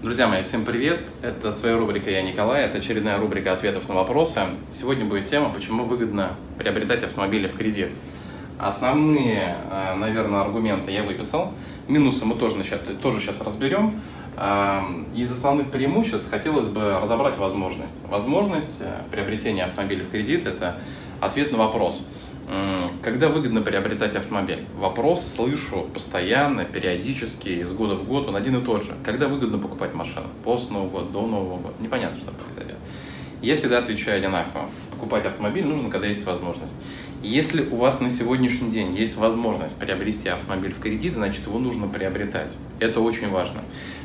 Друзья мои, всем привет! Это своя рубрика «Я Николай», это очередная рубрика ответов на вопросы. Сегодня будет тема, почему выгодно приобретать автомобили в кредит. Основные, э, наверное, аргументы я выписал. Минусы мы тоже, тоже сейчас разберем. Э, из основных преимуществ хотелось бы разобрать возможность. Возможность э, приобретения автомобиля в кредит – это ответ на вопрос – когда выгодно приобретать автомобиль? Вопрос слышу постоянно, периодически, из года в год, он один и тот же. Когда выгодно покупать машину? После Нового года, до Нового года? Непонятно, что произойдет. Я всегда отвечаю одинаково. Покупать автомобиль нужно, когда есть возможность. Если у вас на сегодняшний день есть возможность приобрести автомобиль в кредит, значит его нужно приобретать. Это очень важно.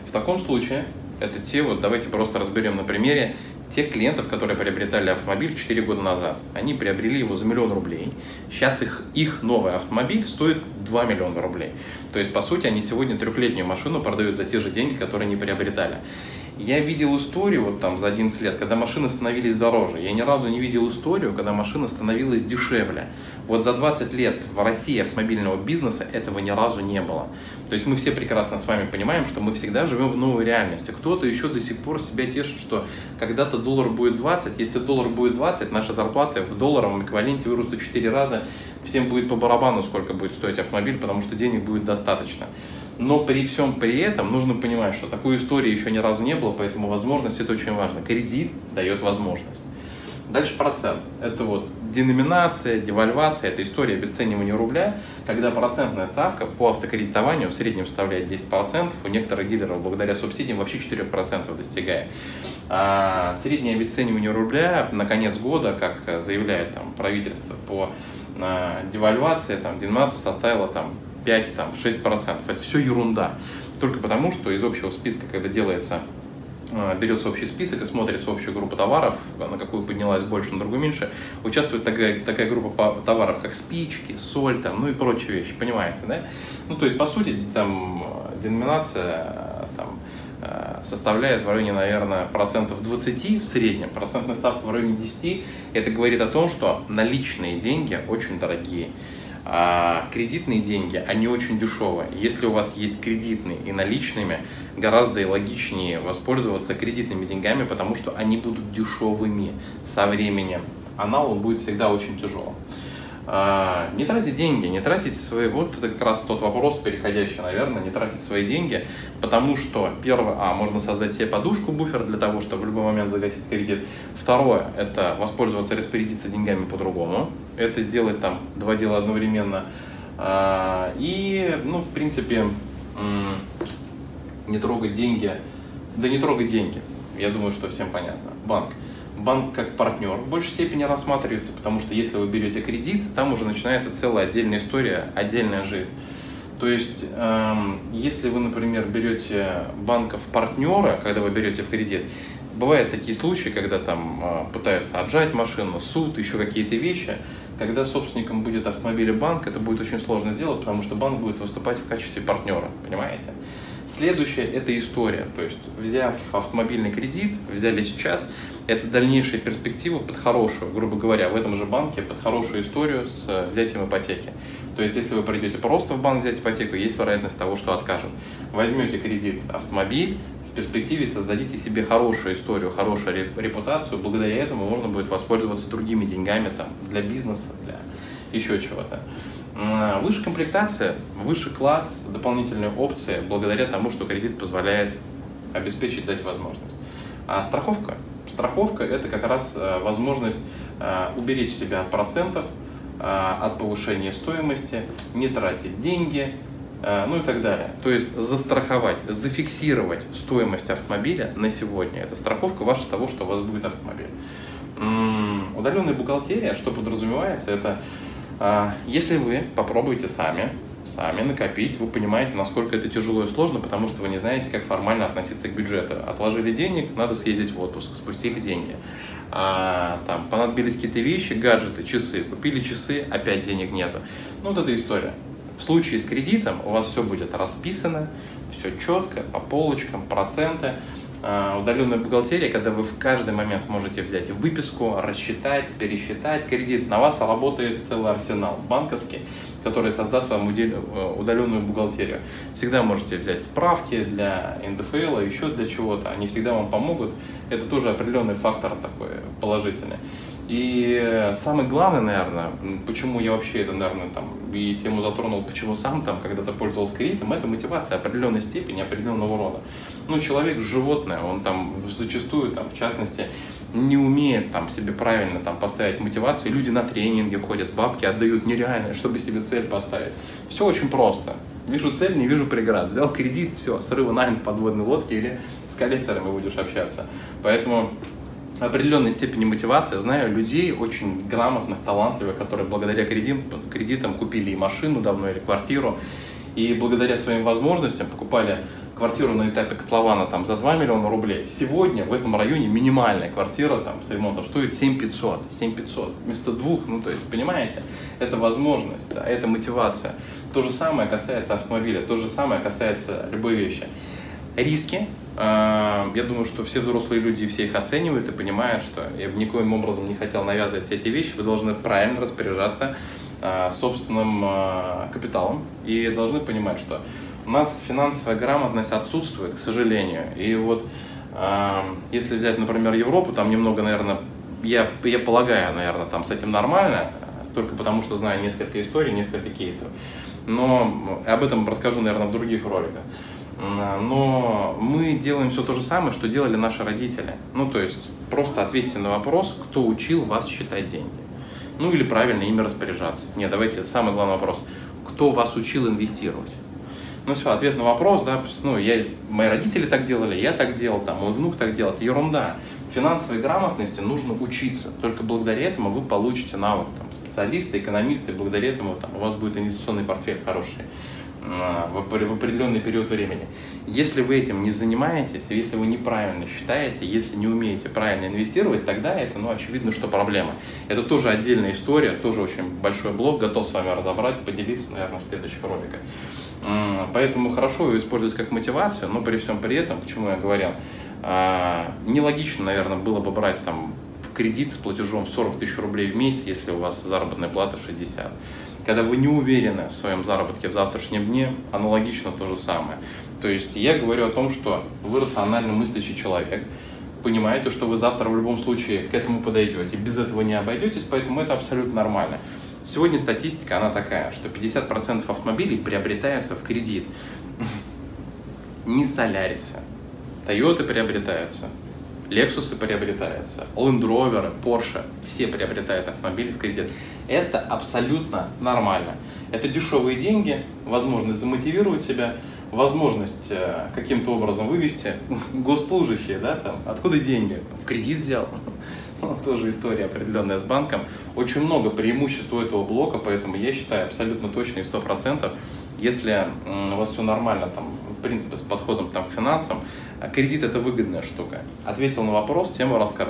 В таком случае, это те вот, давайте просто разберем на примере тех клиентов, которые приобретали автомобиль 4 года назад. Они приобрели его за миллион рублей. Сейчас их, их новый автомобиль стоит 2 миллиона рублей. То есть, по сути, они сегодня трехлетнюю машину продают за те же деньги, которые они приобретали. Я видел историю вот там за 11 лет, когда машины становились дороже. Я ни разу не видел историю, когда машина становилась дешевле. Вот за 20 лет в России автомобильного бизнеса этого ни разу не было. То есть мы все прекрасно с вами понимаем, что мы всегда живем в новой реальности. Кто-то еще до сих пор себя тешит, что когда-то доллар будет 20, если доллар будет 20, наши зарплаты в долларовом эквиваленте вырастут 4 раза, всем будет по барабану, сколько будет стоить автомобиль, потому что денег будет достаточно. Но при всем при этом нужно понимать, что такой истории еще ни разу не было, поэтому возможность это очень важно. Кредит дает возможность. Дальше процент. Это вот деноминация, девальвация, это история обесценивания рубля, когда процентная ставка по автокредитованию в среднем составляет 10%, у некоторых дилеров благодаря субсидиям вообще 4% достигает. А среднее обесценивание рубля на конец года, как заявляет там, правительство по а, девальвации, там, деноминация составила там, 5, там, 6%. Это все ерунда. Только потому, что из общего списка, когда делается а, берется общий список и смотрится общую группу товаров, на какую поднялась больше, на другую меньше, участвует такая, такая группа товаров, как спички, соль, там, ну и прочие вещи, понимаете, да? Ну, то есть, по сути, там, деноминация там, а, составляет в районе, наверное, процентов 20 в среднем, процентная ставка в районе 10, это говорит о том, что наличные деньги очень дорогие. А кредитные деньги, они очень дешевые. Если у вас есть кредитные и наличными, гораздо логичнее воспользоваться кредитными деньгами, потому что они будут дешевыми со временем. А налог будет всегда очень тяжелым. А, не тратить деньги, не тратить свои, вот это как раз тот вопрос, переходящий, наверное, не тратить свои деньги, потому что, первое, а, можно создать себе подушку, буфер для того, чтобы в любой момент загасить кредит. Второе, это воспользоваться, распорядиться деньгами по-другому, это сделать там два дела одновременно. А, и, ну, в принципе, не трогать деньги, да не трогать деньги, я думаю, что всем понятно. Банк банк как партнер в большей степени рассматривается, потому что если вы берете кредит, там уже начинается целая отдельная история, отдельная жизнь. То есть, эм, если вы, например, берете банков партнера, когда вы берете в кредит, бывают такие случаи, когда там э, пытаются отжать машину, суд, еще какие-то вещи. Когда собственником будет автомобиля банк, это будет очень сложно сделать, потому что банк будет выступать в качестве партнера, понимаете? Следующее – это история. То есть, взяв автомобильный кредит, взяли сейчас, это дальнейшая перспектива под хорошую, грубо говоря, в этом же банке, под хорошую историю с э, взятием ипотеки. То есть, если вы придете просто в банк взять ипотеку, есть вероятность того, что откажут. Возьмете кредит автомобиль, в перспективе создадите себе хорошую историю, хорошую репутацию, благодаря этому можно будет воспользоваться другими деньгами там, для бизнеса, для еще чего-то. Выше комплектация, выше класс, дополнительные опции, благодаря тому, что кредит позволяет обеспечить, дать возможность. А страховка? Страховка – это как раз э, возможность э, уберечь себя от процентов, э, от повышения стоимости, не тратить деньги, ну и так далее. То есть застраховать, зафиксировать стоимость автомобиля на сегодня. Это страховка ваша того, что у вас будет автомобиль. Удаленная бухгалтерия, что подразумевается, это если вы попробуете сами, сами накопить, вы понимаете, насколько это тяжело и сложно, потому что вы не знаете, как формально относиться к бюджету. Отложили денег, надо съездить в отпуск, спустили деньги. А, там понадобились какие-то вещи, гаджеты, часы. Купили часы, опять денег нету. Ну, вот эта история. В случае с кредитом у вас все будет расписано, все четко, по полочкам, проценты. А, удаленная бухгалтерия, когда вы в каждый момент можете взять выписку, рассчитать, пересчитать кредит. На вас работает целый арсенал банковский, который создаст вам э, удаленную бухгалтерию. Всегда можете взять справки для НДФЛ, еще для чего-то. Они всегда вам помогут. Это тоже определенный фактор такой положительный. И самый главный, наверное, почему я вообще это, наверное, там и тему затронул, почему сам там когда-то пользовался кредитом, это мотивация определенной степени, определенного рода. Ну, человек животное, он там зачастую, там, в частности, не умеет там себе правильно там поставить мотивацию. Люди на тренинги ходят, бабки отдают нереально, чтобы себе цель поставить. Все очень просто. Вижу цель, не вижу преград. Взял кредит, все, срыва найм в подводной лодке или с коллекторами будешь общаться. Поэтому определенной степени мотивации. Знаю людей очень грамотных, талантливых, которые благодаря кредитам, кредитам купили и машину давно, или квартиру. И благодаря своим возможностям покупали квартиру на этапе котлована там, за 2 миллиона рублей. Сегодня в этом районе минимальная квартира там, с ремонтом стоит 7 500. 7 500 вместо двух. Ну, то есть, понимаете, это возможность, да, это мотивация. То же самое касается автомобиля, то же самое касается любой вещи. Риски, а, я думаю, что все взрослые люди все их оценивают и понимают, что я бы никоим образом не хотел навязывать все эти вещи. Вы должны правильно распоряжаться а, собственным а, капиталом и должны понимать, что у нас финансовая грамотность отсутствует, к сожалению. И вот если взять, например, Европу, там немного, наверное, я, я полагаю, наверное, там с этим нормально, только потому что знаю несколько историй, несколько кейсов. Но об этом расскажу, наверное, в других роликах. Но мы делаем все то же самое, что делали наши родители. Ну, то есть, просто ответьте на вопрос, кто учил вас считать деньги. Ну, или правильно ими распоряжаться. Нет, давайте, самый главный вопрос. Кто вас учил инвестировать? Ну все, ответ на вопрос, да, ну, я, мои родители так делали, я так делал, там, мой внук так делал, это ерунда. Финансовой грамотности нужно учиться. Только благодаря этому вы получите навык там, специалиста, экономиста, и благодаря этому там, у вас будет инвестиционный портфель хороший. А, в определенный период времени. Если вы этим не занимаетесь, если вы неправильно считаете, если не умеете правильно инвестировать, тогда это, ну, очевидно, что проблема. Это тоже отдельная история, тоже очень большой блок, готов с вами разобрать, поделиться, наверное, в следующих роликах. Поэтому хорошо ее использовать как мотивацию, но при всем при этом, почему я говорил, а, нелогично, наверное, было бы брать там кредит с платежом в 40 тысяч рублей в месяц, если у вас заработная плата 60 когда вы не уверены в своем заработке в завтрашнем дне, аналогично то же самое. То есть я говорю о том, что вы рационально мыслящий человек, понимаете, что вы завтра в любом случае к этому подойдете, без этого не обойдетесь, поэтому это абсолютно нормально. Сегодня статистика, она такая, что 50% автомобилей приобретаются в кредит. Не Солярисы, Тойоты приобретаются, Lexus приобретаются, Land Rover, Porsche, все приобретают автомобили в кредит. Это абсолютно нормально. Это дешевые деньги, возможность замотивировать себя, возможность э, каким-то образом вывести госслужащие, да, там, откуда деньги? В кредит взял. Ну, тоже история определенная с банком. Очень много преимуществ у этого блока, поэтому я считаю абсолютно точно и сто процентов, если у вас все нормально там принципе, с подходом там, к финансам, кредит это выгодная штука. Ответил на вопрос, тему рассказал.